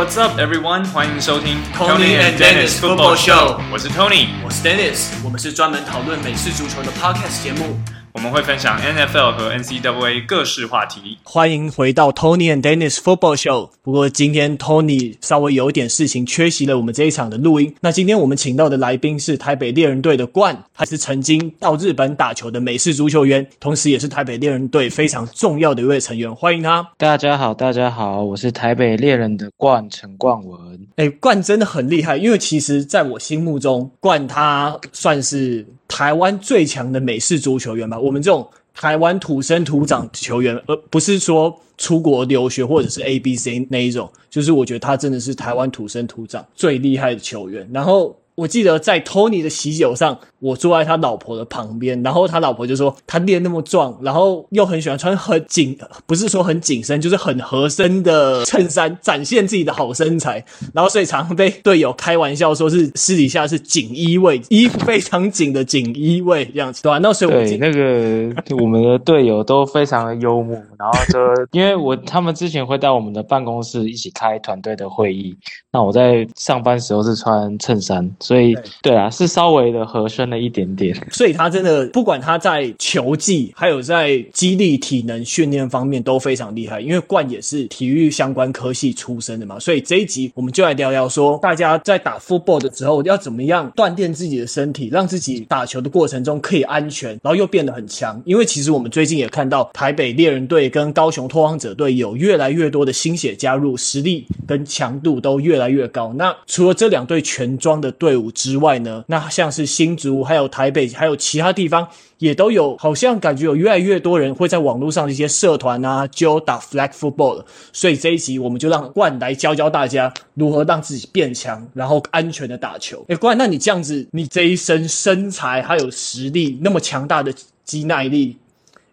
What's up, everyone？欢迎收听 Tony and Dennis Football Show。我是 Tony，我是 Dennis，我们是专门讨论美式足球的 Podcast 节目。 我们会分享 NFL 和 NCAA 各式话题。欢迎回到 Tony and Dennis Football Show。不过今天 Tony 稍微有一点事情，缺席了我们这一场的录音。那今天我们请到的来宾是台北猎人队的冠，他是曾经到日本打球的美式足球员，同时也是台北猎人队非常重要的一位成员。欢迎他。大家好，大家好，我是台北猎人的冠陈冠文。哎，冠真的很厉害，因为其实在我心目中，冠他算是。台湾最强的美式足球员吧，我们这种台湾土生土长球员，而不是说出国留学或者是 ABC 那一种，就是我觉得他真的是台湾土生土长最厉害的球员。然后我记得在 Tony 的喜酒上。我坐在他老婆的旁边，然后他老婆就说他练那么壮，然后又很喜欢穿很紧，不是说很紧身，就是很合身的衬衫，展现自己的好身材。然后所以常常被队友开玩笑说是私底下是锦衣卫，衣服非常紧的锦衣卫这样子，对吧？那所以我对那个我们的队友都非常的幽默，然后就因为我他们之前会到我们的办公室一起开团队的会议，那我在上班时候是穿衬衫，所以对，啊，是稍微的合身。了一点点，所以他真的不管他在球技，还有在肌力、体能训练方面都非常厉害。因为冠也是体育相关科系出身的嘛，所以这一集我们就来聊聊说，大家在打 football 的时候要怎么样锻炼自己的身体，让自己打球的过程中可以安全，然后又变得很强。因为其实我们最近也看到台北猎人队跟高雄拓荒者队有越来越多的新血加入，实力跟强度都越来越高。那除了这两队全装的队队伍之外呢，那像是新竹。还有台北，还有其他地方也都有，好像感觉有越来越多人会在网络上的一些社团啊，就打 flag football 了。所以这一集我们就让冠来教教大家如何让自己变强，然后安全的打球。诶，冠，那你这样子，你这一身身材还有实力，那么强大的肌耐力。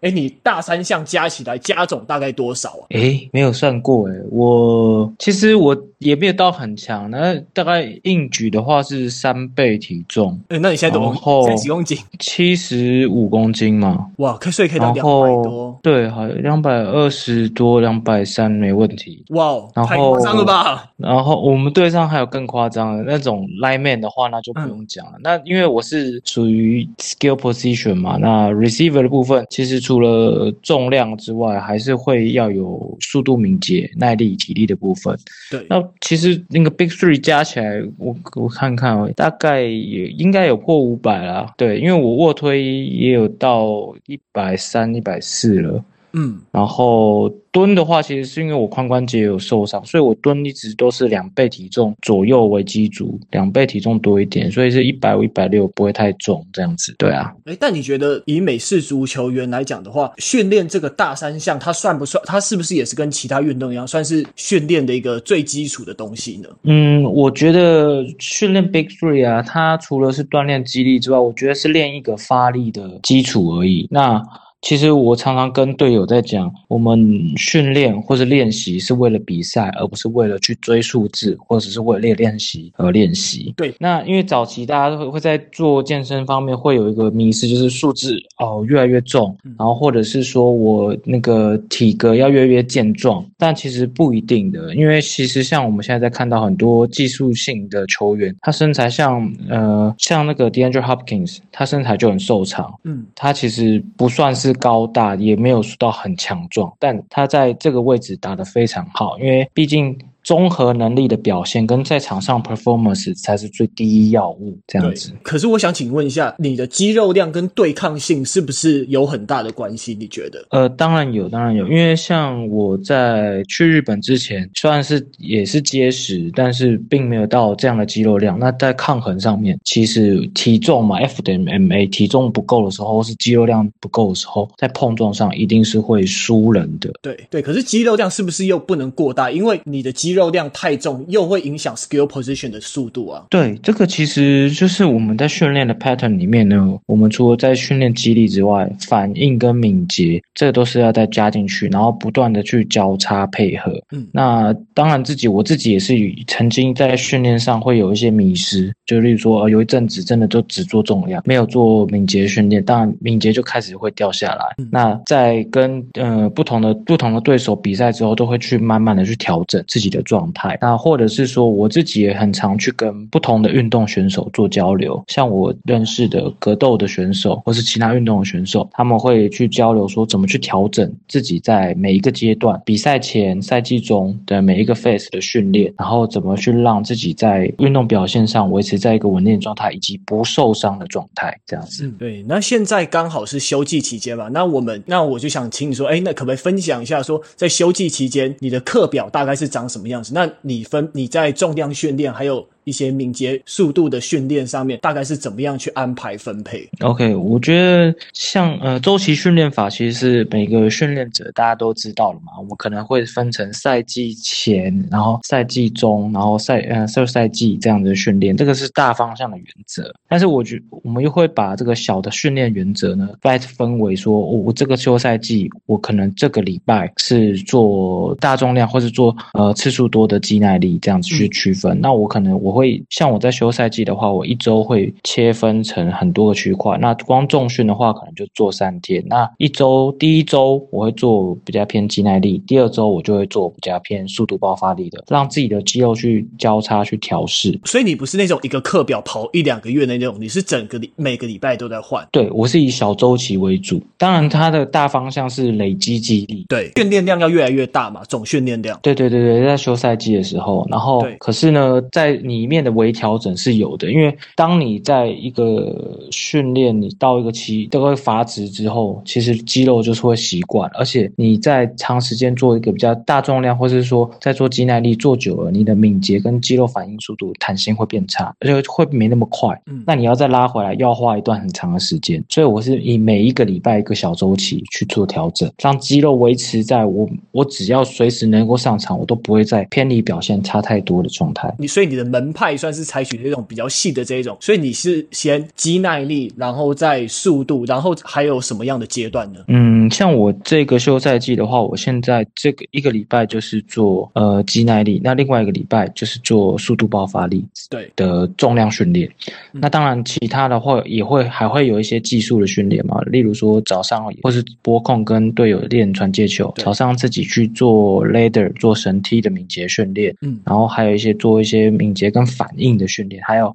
哎，你大三项加起来加总大概多少啊？哎，没有算过哎，我其实我也没有到很强，那大概硬举的话是三倍体重。哎，那你现在多少？现在几公斤？七十五公斤嘛。哇，可以，所以可以到两百多。对，好，两百二十多，两百三没问题。哇，然太夸张了吧？然后我们队上还有更夸张的那种 lineman 的话，那就不用讲了。嗯、那因为我是属于 skill position 嘛，那 receiver 的部分其实。除了重量之外，还是会要有速度、敏捷、耐力、体力的部分。对，那其实那个 Big Three 加起来，我我看看哦，大概也应该有破五百啦。对，因为我卧推也有到一百三、一百四了。嗯，然后。蹲的话，其实是因为我髋关节有受伤，所以我蹲一直都是两倍体重左右为基础，两倍体重多一点，所以是一百五、一百六不会太重这样子。对啊，诶，但你觉得以美式足球员来讲的话，训练这个大三项，它算不算？它是不是也是跟其他运动一样，算是训练的一个最基础的东西呢？嗯，我觉得训练 Big Three 啊，它除了是锻炼肌力之外，我觉得是练一个发力的基础而已。那其实我常常跟队友在讲，我们训练或是练习是为了比赛，而不是为了去追数字，或者是为了练练习而练习。对，那因为早期大家都会会在做健身方面会有一个迷失，就是数字哦越来越重，然后或者是说我那个体格要越来越健壮，但其实不一定的，因为其实像我们现在在看到很多技术性的球员，他身材像呃像那个 DeAndre Hopkins，他身材就很瘦长，嗯，他其实不算是。是高大，也没有说到很强壮，但他在这个位置打得非常好，因为毕竟。综合能力的表现跟在场上 performance 才是最第一要务，这样子。可是我想请问一下，你的肌肉量跟对抗性是不是有很大的关系？你觉得？呃，当然有，当然有。因为像我在去日本之前，虽然是也是结实，但是并没有到这样的肌肉量。那在抗衡上面，其实体重嘛，F 等于 ma，体重不够的时候，或是肌肉量不够的时候，在碰撞上一定是会输人的。对对，可是肌肉量是不是又不能过大？因为你的肌肉肉量太重，又会影响 skill position 的速度啊。对，这个其实就是我们在训练的 pattern 里面呢，我们除了在训练肌力之外，反应跟敏捷，这个都是要再加进去，然后不断的去交叉配合。嗯，那当然自己我自己也是曾经在训练上会有一些迷失，就例如说，呃，有一阵子真的就只做重量，没有做敏捷训练，当然敏捷就开始会掉下来。嗯，那在跟呃不同的不同的对手比赛之后，都会去慢慢的去调整自己的。状态。那或者是说，我自己也很常去跟不同的运动选手做交流，像我认识的格斗的选手，或是其他运动的选手，他们会去交流说怎么去调整自己在每一个阶段，比赛前、赛季中的每一个 phase 的训练，然后怎么去让自己在运动表现上维持在一个稳定状态，以及不受伤的状态，这样子。对。那现在刚好是休季期间嘛，那我们那我就想请你说，哎，那可不可以分享一下说，说在休季期间你的课表大概是长什么样那你分你在重量训练还有。一些敏捷速度的训练上面，大概是怎么样去安排分配？OK，我觉得像呃周期训练法，其实是每个训练者大家都知道了嘛。我们可能会分成赛季前，然后赛季中，然后赛呃赛赛季这样的训练，这个是大方向的原则。但是我觉我们又会把这个小的训练原则呢，再分为说，我、哦、我这个休赛季，我可能这个礼拜是做大重量，或是做呃次数多的肌耐力这样子去区分。嗯、那我可能我。会像我在休赛季的话，我一周会切分成很多个区块。那光重训的话，可能就做三天。那一周第一周我会做比较偏肌耐力，第二周我就会做比较偏速度爆发力的，让自己的肌肉去交叉去调试。所以你不是那种一个课表跑一两个月的那种，你是整个礼每个礼拜都在换。对，我是以小周期为主，当然它的大方向是累积肌力。对，训练量要越来越大嘛，总训练量。对对对对，在休赛季的时候，然后可是呢，在你。面的微调整是有的，因为当你在一个训练，你到一个期都会乏值之后，其实肌肉就是会习惯，而且你在长时间做一个比较大重量，或者是说在做肌耐力做久了，你的敏捷跟肌肉反应速度、弹性会变差，而且会没那么快。嗯，那你要再拉回来，要花一段很长的时间。所以我是以每一个礼拜一个小周期去做调整，让肌肉维持在我我只要随时能够上场，我都不会再偏离表现差太多的状态。你所以你的门。派算是采取这种比较细的这一种，所以你是先肌耐力，然后再速度，然后还有什么样的阶段呢？嗯，像我这个休赛季的话，我现在这个一个礼拜就是做呃肌耐力，那另外一个礼拜就是做速度爆发力，对的重量训练。那当然其他的话也会还会有一些技术的训练嘛，例如说早上或是拨控跟队友练传接球，早上自己去做 ladder 做绳梯的敏捷训练，嗯，然后还有一些做一些敏捷跟反应的训练，还有。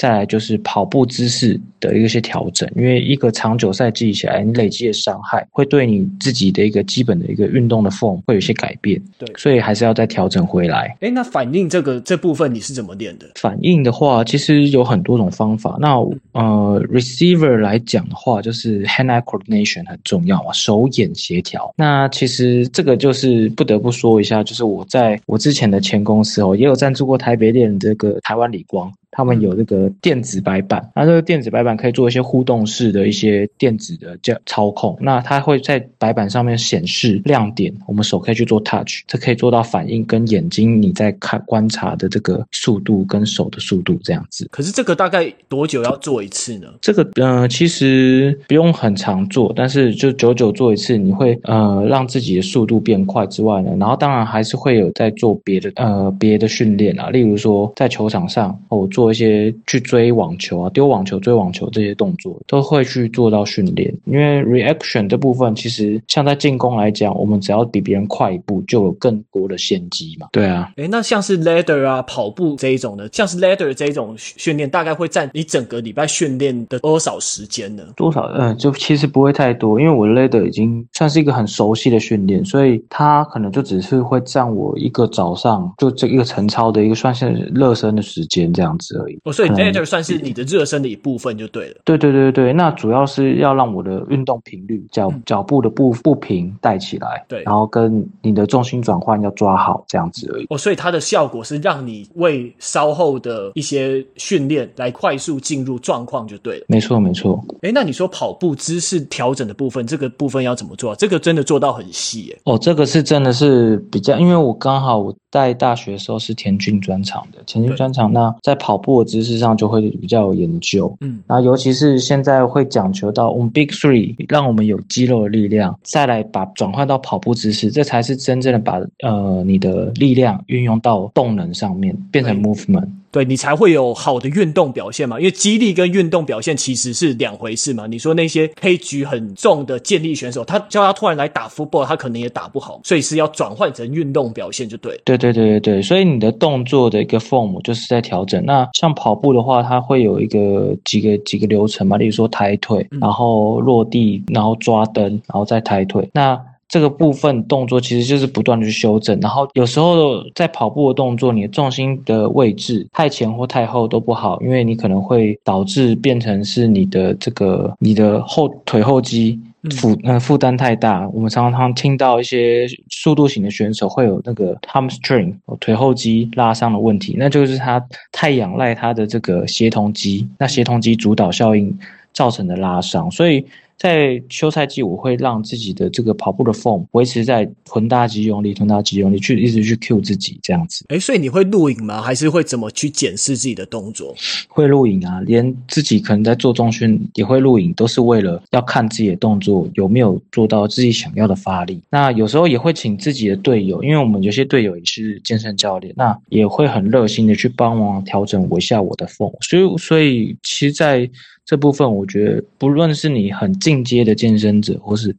再来就是跑步姿势的一些调整，因为一个长久赛季起来，你累积的伤害会对你自己的一个基本的一个运动的 form 会有一些改变，对，所以还是要再调整回来。诶，那反应这个这部分你是怎么练的？反应的话，其实有很多种方法。那呃，receiver 来讲的话，就是 hand-eye coordination 很重要啊，手眼协调。那其实这个就是不得不说一下，就是我在我之前的前公司哦，也有赞助过台北练这个台湾理光。他们有这个电子白板，那这个电子白板可以做一些互动式的一些电子的叫操控。那它会在白板上面显示亮点，我们手可以去做 touch，这可以做到反应跟眼睛你在看观察的这个速度跟手的速度这样子。可是这个大概多久要做一次呢？这个呃其实不用很常做，但是就久久做一次，你会呃让自己的速度变快之外呢，然后当然还是会有在做别的呃别的训练啊，例如说在球场上我做。做一些去追网球啊、丢网球、追网球这些动作，都会去做到训练。因为 reaction 这部分，其实像在进攻来讲，我们只要比别人快一步，就有更多的先机嘛。对啊，诶，那像是 ladder 啊、跑步这一种的，像是 ladder 这一种训练，大概会占你整个礼拜训练的多少时间呢？多少？嗯，就其实不会太多，因为我 ladder 已经算是一个很熟悉的训练，所以它可能就只是会占我一个早上就这一个晨操的一个算是热身的时间这样子。哦，所以 ladder 算是你的热身的一部分就对了。对对对对，那主要是要让我的运动频率、脚脚步的步步频带起来，对，然后跟你的重心转换要抓好这样子而已。哦，所以它的效果是让你为稍后的一些训练来快速进入状况就对了。没错没错。哎，那你说跑步姿势调整的部分，这个部分要怎么做？这个真的做到很细耶。哦，这个是真的是比较，因为我刚好我在大学的时候是田径专场的，田径专场，那在跑步的姿势上就会比较有研究，嗯，然后尤其是现在会讲求到我们 Big Three，让我们有肌肉的力量，再来把转换到跑步姿势，这才是真正的把呃你的力量运用到动能上面，变成 movement。对，你才会有好的运动表现嘛。因为肌力跟运动表现其实是两回事嘛。你说那些可以举很重的健力选手，他叫他突然来打 football，他可能也打不好，所以是要转换成运动表现就对。对对对对对，所以你的动作的一个 form 就是在调整。那像跑步的话，它会有一个几个几个流程嘛，例如说抬腿，然后落地，然后抓蹬，然后再抬腿。那这个部分动作其实就是不断的去修正，然后有时候在跑步的动作，你的重心的位置太前或太后都不好，因为你可能会导致变成是你的这个你的后腿后肌负呃负担太大。我们常常听到一些速度型的选手会有那个 hamstring 腿后肌拉伤的问题，那就是他太仰赖他的这个协同肌，那协同肌主导效应造成的拉伤，所以。在休赛季，我会让自己的这个跑步的 form 维持在臀大肌用力、臀大肌用力，去一直去 cue 自己这样子。诶，所以你会录影吗？还是会怎么去检视自己的动作？会录影啊，连自己可能在做中训也会录影，都是为了要看自己的动作有没有做到自己想要的发力。那有时候也会请自己的队友，因为我们有些队友也是健身教练，那也会很热心的去帮忙调整我一下我的 form。所以，所以其实，在这部分我觉得，不论是你很进阶的健身者，或是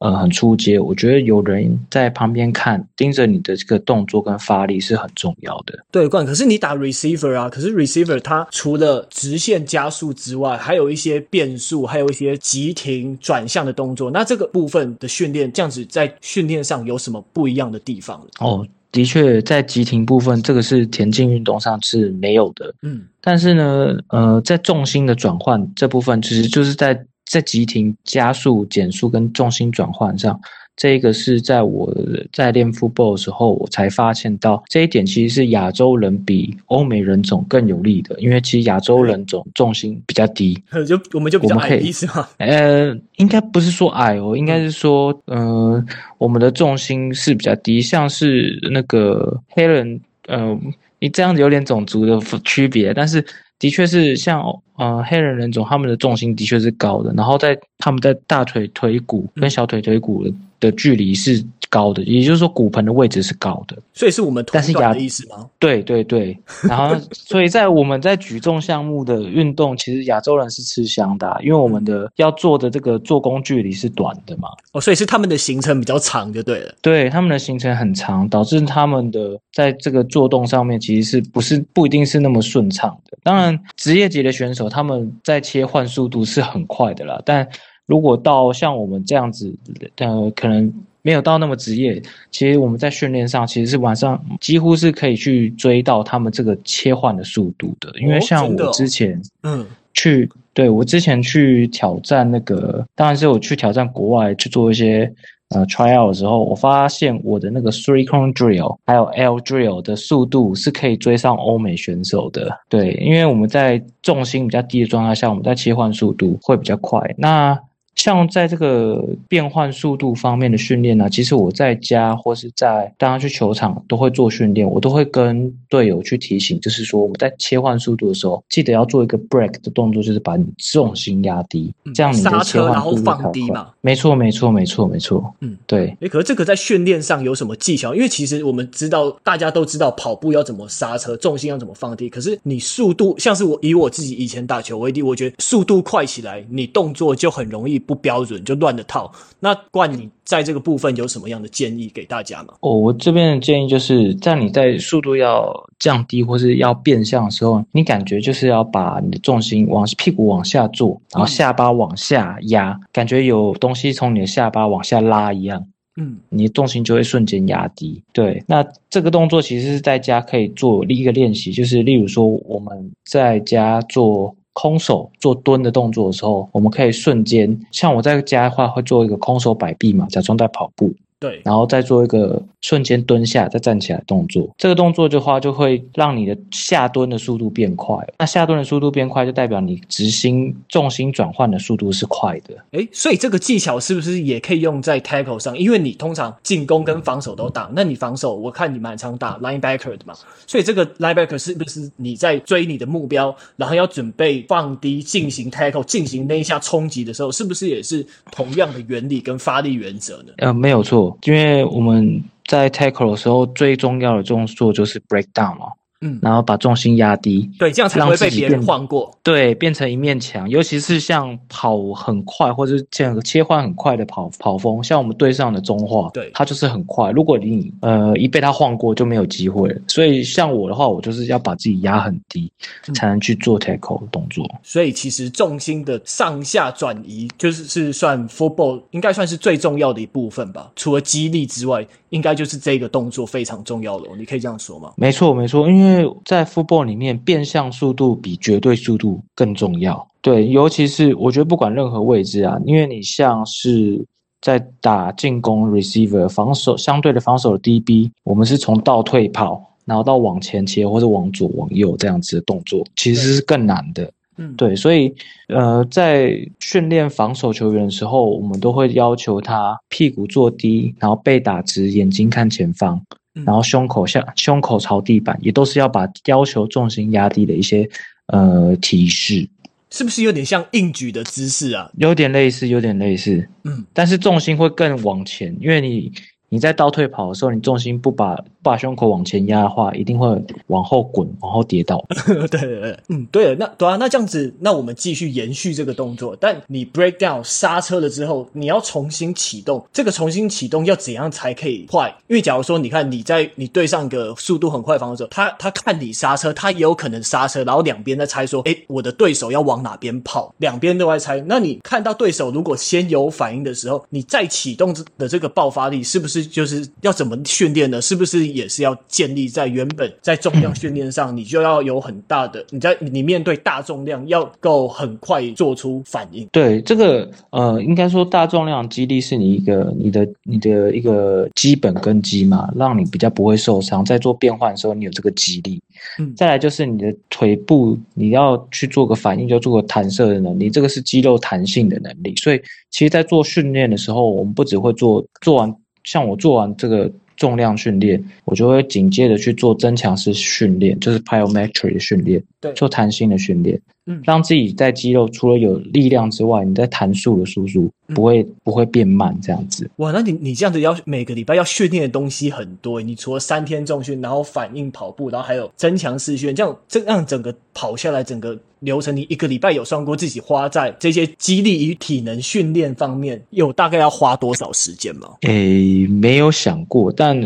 呃很初阶，我觉得有人在旁边看，盯着你的这个动作跟发力是很重要的。对，冠，可是你打 receiver 啊，可是 receiver 它除了直线加速之外，还有一些变速，还有一些急停转向的动作。那这个部分的训练，这样子在训练上有什么不一样的地方？哦。的确，在急停部分，这个是田径运动上是没有的。嗯，但是呢，呃，在重心的转换这部分，其实就是在在急停、加速、减速跟重心转换上。这个是在我在练 football 的时候，我才发现到这一点，其实是亚洲人比欧美人种更有利的，因为其实亚洲人种重心比较低，就我们就比较矮，意思吗？呃，应该不是说矮哦，应该是说，嗯、呃，我们的重心是比较低，像是那个黑人，嗯、呃，你这样子有点种族的区别，但是的确是像。呃，黑人人种他们的重心的确是高的，然后在他们在大腿腿骨跟小腿腿骨的距离是高的，也就是说骨盆的位置是高的，所以是我们臀短的意思吗？对对对，然后所以在我们在举重项目的运动，其实亚洲人是吃香的啊，因为我们的要做的这个做工距离是短的嘛，哦，所以是他们的行程比较长就对了，对，他们的行程很长，导致他们的在这个做动上面其实是不是不一定是那么顺畅的。当然，职业级的选手。他们在切换速度是很快的啦，但如果到像我们这样子，呃，可能没有到那么职业。其实我们在训练上其实是晚上几乎是可以去追到他们这个切换的速度的，因为像我之前，嗯，去，对，我之前去挑战那个，当然是我去挑战国外去做一些。呃 out 的时候，我发现我的那个 three cone drill 还有 L drill 的速度是可以追上欧美选手的。对，因为我们在重心比较低的状态下，我们在切换速度会比较快。那像在这个变换速度方面的训练呢，其实我在家或是在大家去球场都会做训练，我都会跟队友去提醒，就是说我们在切换速度的时候，记得要做一个 break 的动作，就是把你重心压低，这样你的切换速度才会放低嘛。没错，没错，没错，没错。嗯，对。诶，可是这个在训练上有什么技巧？因为其实我们知道，大家都知道跑步要怎么刹车，重心要怎么放低。可是你速度，像是我以我自己以前打球为例，我觉得速度快起来，你动作就很容易。不标准就乱的套。那冠，你在这个部分有什么样的建议给大家吗？哦，我这边的建议就是在你在速度要降低或是要变向的时候，你感觉就是要把你的重心往屁股往下坐，然后下巴往下压，嗯、感觉有东西从你的下巴往下拉一样。嗯，你的重心就会瞬间压低。对，那这个动作其实是在家可以做一个练习，就是例如说我们在家做。空手做蹲的动作的时候，我们可以瞬间，像我在家的话，会做一个空手摆臂嘛，假装在跑步。对，然后再做一个瞬间蹲下再站起来动作，这个动作的话就会让你的下蹲的速度变快。那下蹲的速度变快，就代表你执行重心转换的速度是快的。诶，所以这个技巧是不是也可以用在 tackle 上？因为你通常进攻跟防守都打，那你防守我看你蛮常打 linebacker 的嘛，所以这个 linebacker 是不是你在追你的目标，然后要准备放低进行 tackle 进行那一下冲击的时候，是不是也是同样的原理跟发力原则呢？呃，没有错。因为我们在 tackle 的时候，最重要的动作就是 break down 嘛。嗯，然后把重心压低，对，这样才不会被别人晃过。对，变成一面墙。尤其是像跑很快或者这样切换很快的跑跑风，像我们队上的中化，对，他就是很快。如果你呃一被他晃过，就没有机会了。所以像我的话，我就是要把自己压很低，嗯、才能去做 tackle 的动作。所以其实重心的上下转移，就是是算 football 应该算是最重要的一部分吧。除了激励之外，应该就是这个动作非常重要了。你可以这样说吗？没错，没错，因为。因为在 football 里面，变向速度比绝对速度更重要。对，尤其是我觉得不管任何位置啊，因为你像是在打进攻 receiver 防守相对的防守的 DB，我们是从倒退跑，然后到往前切或者往左往右这样子的动作，其实是更难的。嗯，对，所以呃，在训练防守球员的时候，我们都会要求他屁股坐低，然后背打直，眼睛看前方。然后胸口向胸口朝地板，也都是要把要求重心压低的一些呃提示，是不是有点像硬举的姿势啊？有点类似，有点类似，嗯，但是重心会更往前，因为你你在倒退跑的时候，你重心不把。把胸口往前压的话，一定会往后滚，往后跌倒。对对对，嗯，对，那对啊，那这样子，那我们继续延续这个动作。但你 break down 刹车了之后，你要重新启动，这个重新启动要怎样才可以快？因为假如说，你看你在你对上一个速度很快的防守，他他看你刹车，他也有可能刹车，然后两边在猜说，哎，我的对手要往哪边跑，两边都在猜。那你看到对手如果先有反应的时候，你再启动的这个爆发力，是不是就是要怎么训练呢？是不是？也是要建立在原本在重量训练上，你就要有很大的你在你面对大重量要够很快做出反应。对，这个呃，应该说大重量肌力是你一个你的你的一个基本根基嘛，让你比较不会受伤，在做变换的时候你有这个肌力。嗯，再来就是你的腿部你要去做个反应，就做个弹射的能力，这个是肌肉弹性的能力。所以其实，在做训练的时候，我们不只会做做完，像我做完这个。重量训练，我就会紧接着去做增强式训练，就是 plyometric 的训练，对，做弹性的训练。嗯，让自己在肌肉除了有力量之外，你在弹速的输出不会、嗯、不会变慢这样子。哇，那你你这样子要每个礼拜要训练的东西很多。你除了三天重训，然后反应跑步，然后还有增强视训，这样这样整个跑下来整个流程，你一个礼拜有算过自己花在这些肌力与体能训练方面，有大概要花多少时间吗？诶，没有想过，但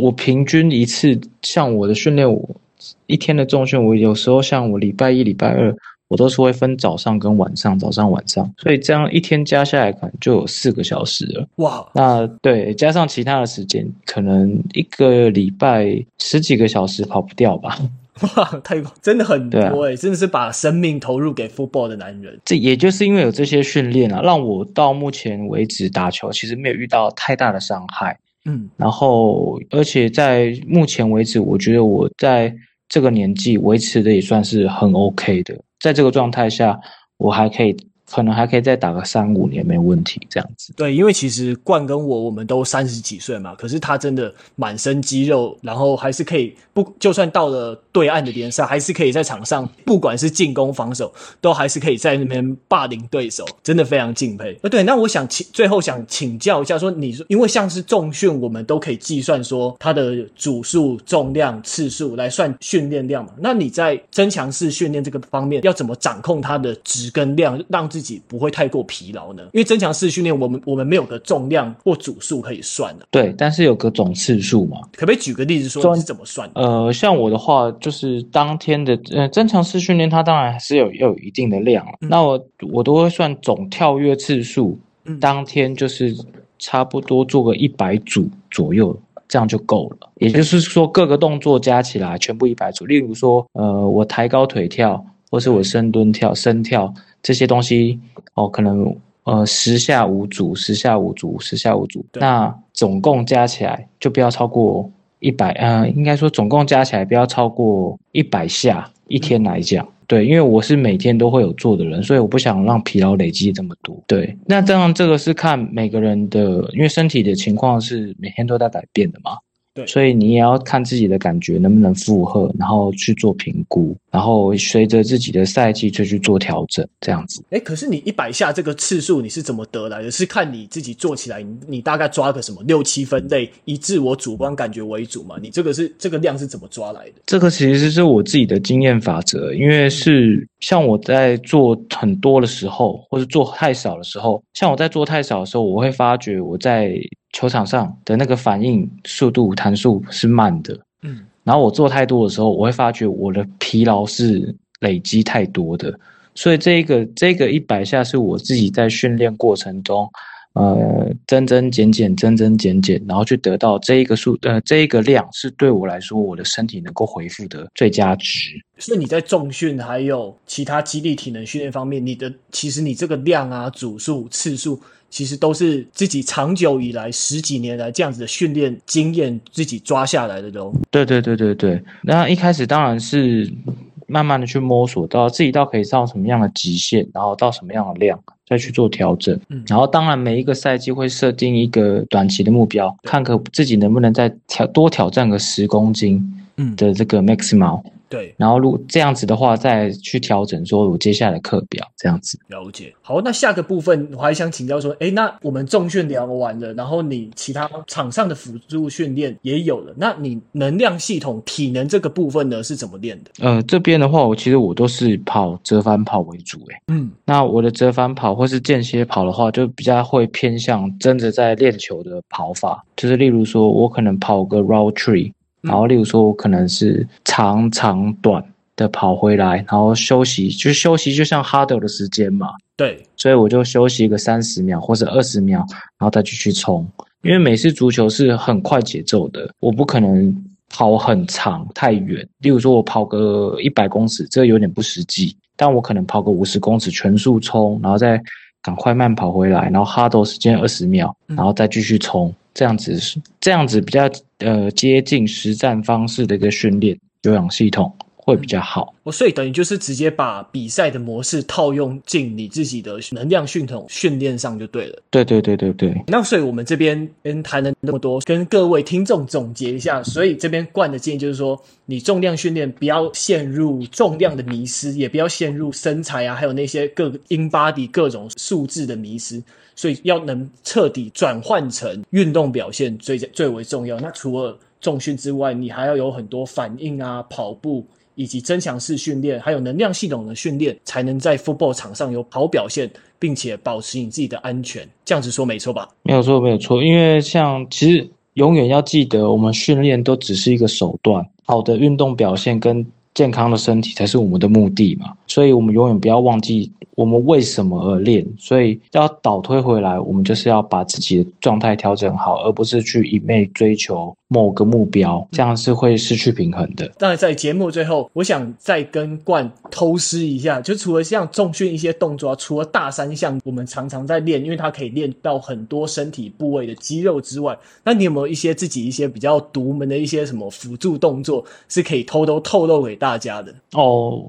我平均一次像我的训练，我一天的重训，我有时候像我礼拜一、礼拜二。我都是会分早上跟晚上，早上晚上，所以这样一天加下来可能就有四个小时了。哇，那对，加上其他的时间，可能一个礼拜十几个小时跑不掉吧。哇，太真的很多哎、欸，啊、真的是把生命投入给 football 的男人。这也就是因为有这些训练啊，让我到目前为止打球其实没有遇到太大的伤害。嗯，然后而且在目前为止，我觉得我在这个年纪维持的也算是很 OK 的。在这个状态下，我还可以。可能还可以再打个三五年没问题，这样子。对，因为其实冠跟我，我们都三十几岁嘛，可是他真的满身肌肉，然后还是可以不，就算到了对岸的联赛，还是可以在场上，不管是进攻防守，都还是可以在那边霸凌对手，真的非常敬佩。呃，对，那我想请最后想请教一下，说你说，因为像是重训，我们都可以计算说他的组数、重量、次数来算训练量嘛，那你在增强式训练这个方面，要怎么掌控它的值跟量，让自己己不会太过疲劳呢？因为增强式训练，我们我们没有个重量或组数可以算的。对，但是有个总次数嘛。可不可以举个例子说你是怎么算的？呃，像我的话，就是当天的呃增强式训练，它当然还是有要有一定的量。嗯、那我我都会算总跳跃次数，嗯、当天就是差不多做个一百组左右，这样就够了。也就是说，各个动作加起来全部一百组。例如说，呃，我抬高腿跳，或是我深蹲跳、深跳。这些东西哦，可能呃十下五组，十下五组，十下五组，那总共加起来就不要超过一百，呃，应该说总共加起来不要超过一百下，一天来讲，嗯、对，因为我是每天都会有做的人，所以我不想让疲劳累积这么多。对，那当然这个是看每个人的，因为身体的情况是每天都在改变的嘛。对，所以你也要看自己的感觉能不能负荷，然后去做评估，然后随着自己的赛季就去做调整，这样子。哎，可是你一百下这个次数你是怎么得来的？是看你自己做起来，你，你大概抓个什么六七分类，以自我主观感觉为主嘛？你这个是这个量是怎么抓来的？这个其实是我自己的经验法则，因为是像我在做很多的时候，或者做太少的时候，像我在做太少的时候，我会发觉我在。球场上的那个反应速度、弹速是慢的，嗯，然后我做太多的时候，我会发觉我的疲劳是累积太多的，所以这个这个一百下是我自己在训练过程中，呃，增增减减，增增减减，然后去得到这一个数，呃，这一个量是对我来说，我的身体能够恢复的最佳值。所以你在重训还有其他肌力体能训练方面，你的其实你这个量啊、组数、次数。其实都是自己长久以来十几年来这样子的训练经验自己抓下来的都。对对对对对，那一开始当然是慢慢的去摸索到自己到可以到什么样的极限，然后到什么样的量再去做调整。嗯，然后当然每一个赛季会设定一个短期的目标，看可自己能不能再挑多挑战个十公斤的这个 maximum。对，然后如果这样子的话，再去调整说我接下来的课表这样子。了解。好，那下个部分我还想请教说，哎，那我们重训聊完了，然后你其他场上的辅助训练也有了，那你能量系统、体能这个部分呢是怎么练的？呃，这边的话，我其实我都是跑折返跑为主，哎，嗯，那我的折返跑或是间歇跑的话，就比较会偏向真的在练球的跑法，就是例如说我可能跑个 route tree。然后，例如说，我可能是长长短的跑回来，然后休息，就是休息，就像 huddle 的时间嘛。对，所以我就休息一个三十秒或者二十秒，然后再继续冲。因为美式足球是很快节奏的，我不可能跑很长太远。例如说，我跑个一百公尺，这有点不实际。但我可能跑个五十公尺全速冲，然后再赶快慢跑回来，然后 huddle 时间二十秒，然后再继续冲。这样子是这样子比较呃接近实战方式的一个训练有氧系统。会比较好。我所以等于就是直接把比赛的模式套用进你自己的能量系统训练上就对了。对对对对对。那所以我们这边跟谈了那么多，跟各位听众总结一下。所以这边冠的建议就是说，你重量训练不要陷入重量的迷失，也不要陷入身材啊，还有那些各 InBody 各种数字的迷失。所以要能彻底转换成运动表现最最为重要。那除了重训之外，你还要有很多反应啊、跑步以及增强式训练，还有能量系统的训练，才能在 football 场上有好表现，并且保持你自己的安全。这样子说没错吧？没有错，没有错。因为像其实永远要记得，我们训练都只是一个手段，好的运动表现跟健康的身体才是我们的目的嘛。所以我们永远不要忘记。我们为什么而练？所以要倒推回来，我们就是要把自己的状态调整好，而不是去一味追求某个目标，这样是会失去平衡的。当然，在节目最后，我想再跟冠偷师一下，就除了像重训一些动作，除了大三项我们常常在练，因为它可以练到很多身体部位的肌肉之外，那你有没有一些自己一些比较独门的一些什么辅助动作，是可以偷偷透露给大家的？哦。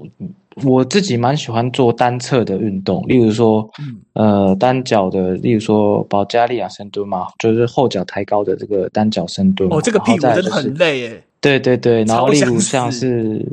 我自己蛮喜欢做单侧的运动，例如说，呃，单脚的，例如说保加利亚深蹲嘛，就是后脚抬高的这个单脚深蹲。哦，这个屁股真的很累耶。对对对，然后例如像是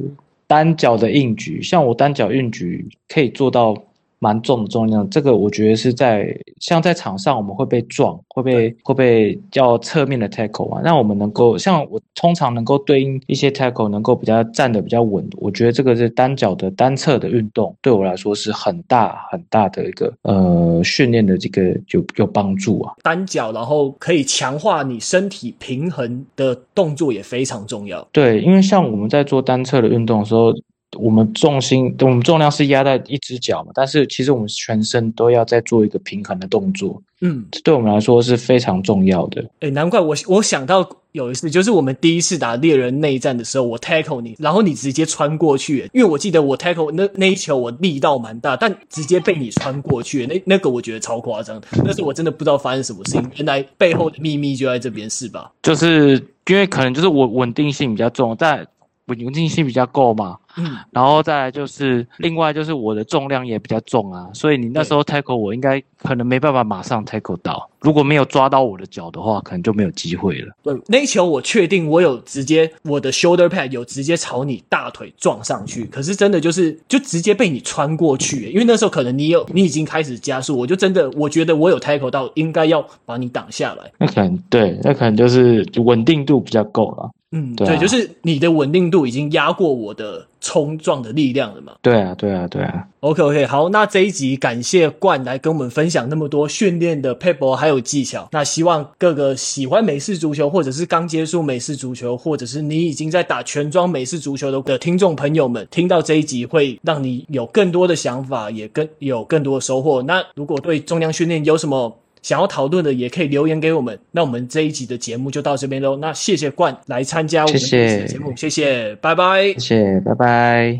单脚的硬举，像我单脚硬举可以做到。蛮重的重量，这个我觉得是在像在场上我们会被撞，会被会被叫侧面的 tackle 嘛。那我们能够像我通常能够对应一些 tackle，能够比较站得比较稳。我觉得这个是单脚的单侧的运动，对我来说是很大很大的一个呃训练的这个有有帮助啊。单脚然后可以强化你身体平衡的动作也非常重要。对，因为像我们在做单侧的运动的时候。我们重心，我们重量是压在一只脚嘛，但是其实我们全身都要在做一个平衡的动作，嗯，这对我们来说是非常重要的。诶，难怪我我想到有一次，就是我们第一次打猎人内战的时候，我 tackle 你，然后你直接穿过去，因为我记得我 tackle 那那一球我力道蛮大，但直接被你穿过去，那那个我觉得超夸张，但是我真的不知道发生什么事情，原来背后的秘密就在这边，是吧？就是因为可能就是我稳定性比较重，但。稳稳定性比较够嘛。嗯，然后再来就是另外就是我的重量也比较重啊，所以你那时候 tackle 我应该可能没办法马上 tackle 到，如果没有抓到我的脚的话，可能就没有机会了。对，那一球我确定我有直接我的 shoulder pad 有直接朝你大腿撞上去，可是真的就是就直接被你穿过去，因为那时候可能你有你已经开始加速，我就真的我觉得我有 tackle 到，应该要把你挡下来。那可能对，那可能就是稳定度比较够了。嗯，对，啊、对，就是你的稳定度已经压过我的冲撞的力量了嘛？对啊，对啊，对啊。OK，OK，okay, okay, 好，那这一集感谢冠来跟我们分享那么多训练的撇步还有技巧。那希望各个喜欢美式足球，或者是刚接触美式足球，或者是你已经在打全装美式足球的的听众朋友们，听到这一集会让你有更多的想法，也更有更多的收获。那如果对中央训练有什么想要讨论的也可以留言给我们。那我们这一集的节目就到这边喽。那谢谢冠来参加我们这期的节目，谢谢，谢谢，拜拜，谢谢，拜拜。